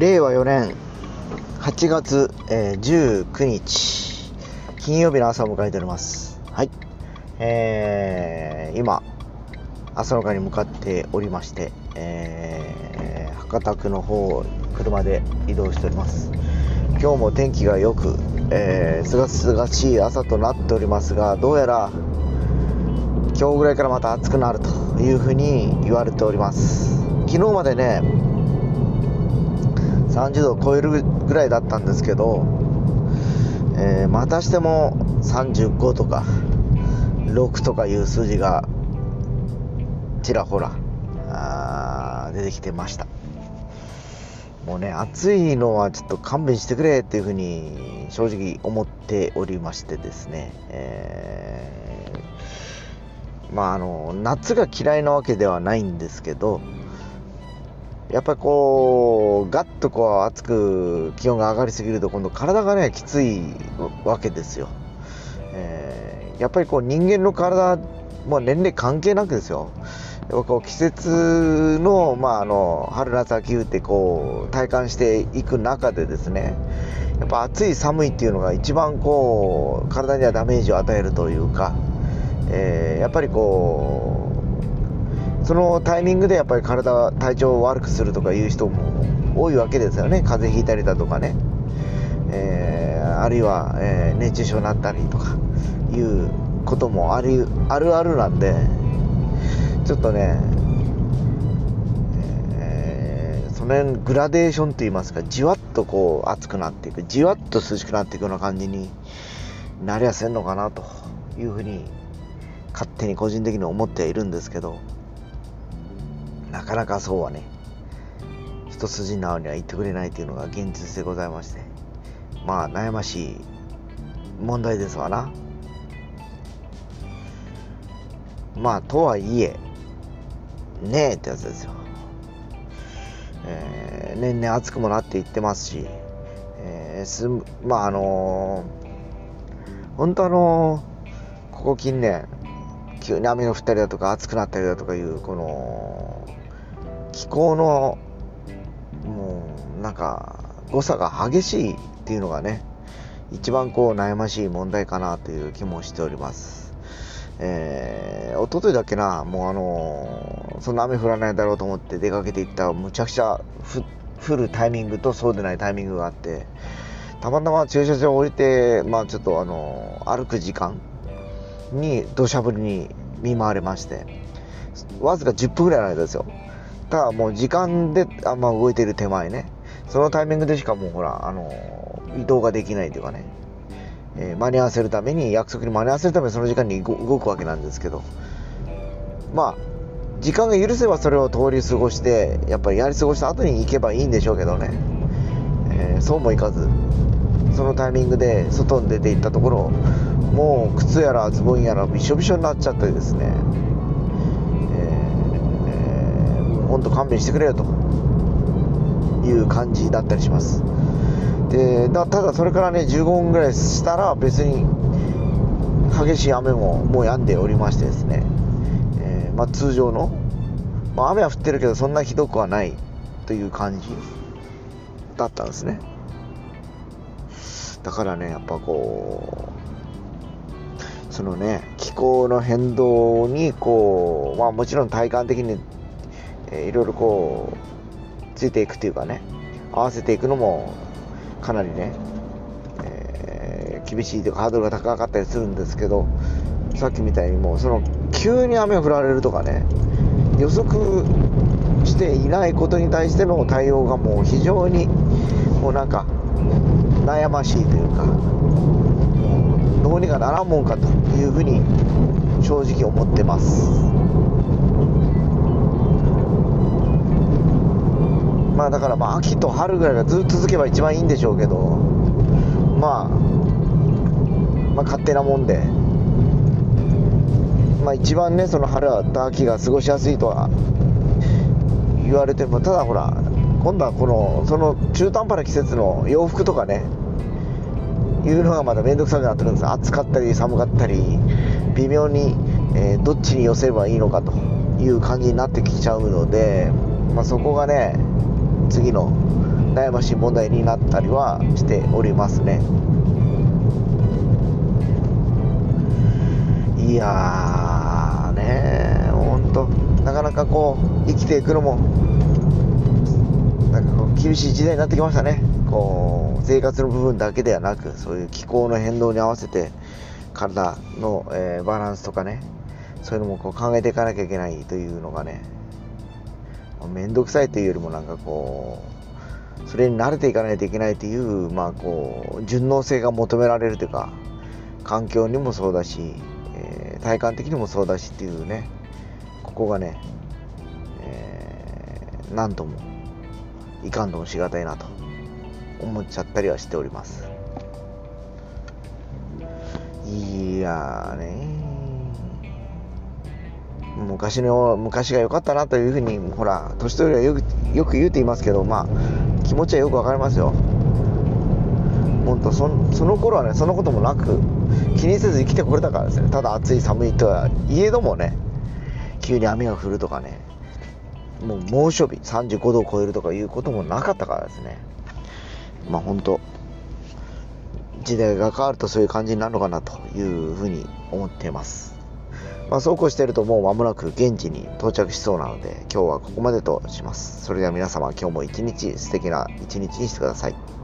令和4年8月、えー、19日金曜日の朝を迎えております。はい。えー、今朝の会に向かっておりまして、えー、博多区の方車で移動しております。今日も天気が良く、えー、すがすがしい朝となっておりますがどうやら今日ぐらいからまた暑くなるというふうに言われております。昨日までね30度を超えるぐらいだったんですけど、えー、またしても35とか6とかいう数字がちらほらあ出てきてました。もうね暑いのはちょっと勘弁してくれっていうふうに正直思っておりましてですね、えー、まああの夏が嫌いなわけではないんですけどやっぱりこうガッとこう暑く気温が上がりすぎると今度体がねきついわけですよ、えー、やっぱりこう人間の体もう年齢関係なくですよ。やっぱこう季節の,、まあ、あの春夏秋冬ってこう体感していく中でですねやっぱ暑い寒いっていうのが一番こう体にはダメージを与えるというか、えー、やっぱりこうそのタイミングでやっぱり体体調を悪くするとかいう人も多いわけですよね。風邪ひいたりだとかね、えー、あるいは、えー、熱中症になったりとかいうこともあるあるあるなんでちょっとね、えー、その辺グラデーションといいますかじわっとこう暑くなっていくじわっと涼しくなっていくような感じになりやせんのかなというふうに勝手に個人的に思っているんですけど。なかなかそうはね一筋縄には言ってくれないというのが現実でございましてまあ悩ましい問題ですわな。まあとはいえねえってやつですよ、えー、年々暑くもなっていってますし、えー、すまああのー、本当あのー、ここ近年急に雨が降ったりだとか暑くなったりだとかいうこの気候のもうなんか誤差が激しいっていうのがね一番こう悩ましい問題かなという気もしております。えー、一昨日だっけなもうあのー、そんな雨降らないだろうと思って出かけていったらむちゃくちゃ降るタイミングとそうでないタイミングがあってたまたま駐車場を降りてまあちょっとあのー、歩く時間に土砂降りに見舞われましてわずか10分ぐらいの間ですよ。ただもう時間であんま動いてる手前ね。そのタイミングでしかもうほらあの移動ができないというかね。えー、間に合わせるために約束に間に合わせるためにその時間に動くわけなんですけど。まあ時間が許せばそれを通り過ごしてやっぱりやり過ごした後に行けばいいんでしょうけどね、えー、そうもいかずそのタイミングで外に出て行ったところもう靴やらズボンやらびしょびしょになっちゃってですね、んと勘弁してくれよと。いう感じだったりします。でだただそれからね15分ぐらいしたら別に激しい雨ももう止んでおりましてですね、えー、まあ、通常の、まあ、雨は降ってるけどそんなひどくはないという感じだったんですね。だからねやっぱこうそのね気候の変動にこうまあもちろん体感的に、えー、いろいろこうついていくというかね合わせていくのもかなりね、えー、厳しいというかハードルが高かったりするんですけどさっきみたいにもうその急に雨が降られるとかね予測していないことに対しての対応がもう非常にもうなんか悩ましいというかどうにかならんもんかというふうに正直思ってます。まあだからまあ秋と春ぐらいがずっと続けば一番いいんでしょうけどまあまあ勝手なもんで。まあ一番ねその春と秋が過ごしやすいとは言われてもただほら今度はこのその中途半端な季節の洋服とかねいうのがまだ面倒くさくなってるんです。暑かったり寒かったり微妙に、えー、どっちに寄せればいいのかという感じになってきちゃうので、まあ、そこがね次の悩ましい問題になったりはしておりますね。いやーねほんとなかなかこう生きていくのもなんかこう厳しい時代になってきましたね。こう生活の部分だけではなくそういう気候の変動に合わせて体の、えー、バランスとかねそういうのもこう考えていかなきゃいけないというのがね面倒くさいというよりもなんかこうそれに慣れていかないといけないというまあこう順応性が求められるというか環境にもそうだし、えー、体感的にもそうだしっていうねここがね、えー、なんともいかんともしがたいなと思っちゃったりはしております。いやね。昔の昔が良かったなというふうにほら年取りはよくよく言うていますけどまあ気持ちはよく分かりますよ。本当そその頃はねそのこともなく気にせず生きてこれたからですね。ただ暑い寒いとはいえどもね急に雨が降るとかねもう猛暑日35度を超えるとかいうこともなかったからですね。まあ本当時代が変わるとそういう感じになるのかなというふうに思っています。まあ、そうこうしているともう間もなく現地に到着しそうなので今日はここまでとします。それでは皆様今日も一日素敵な一日にしてください。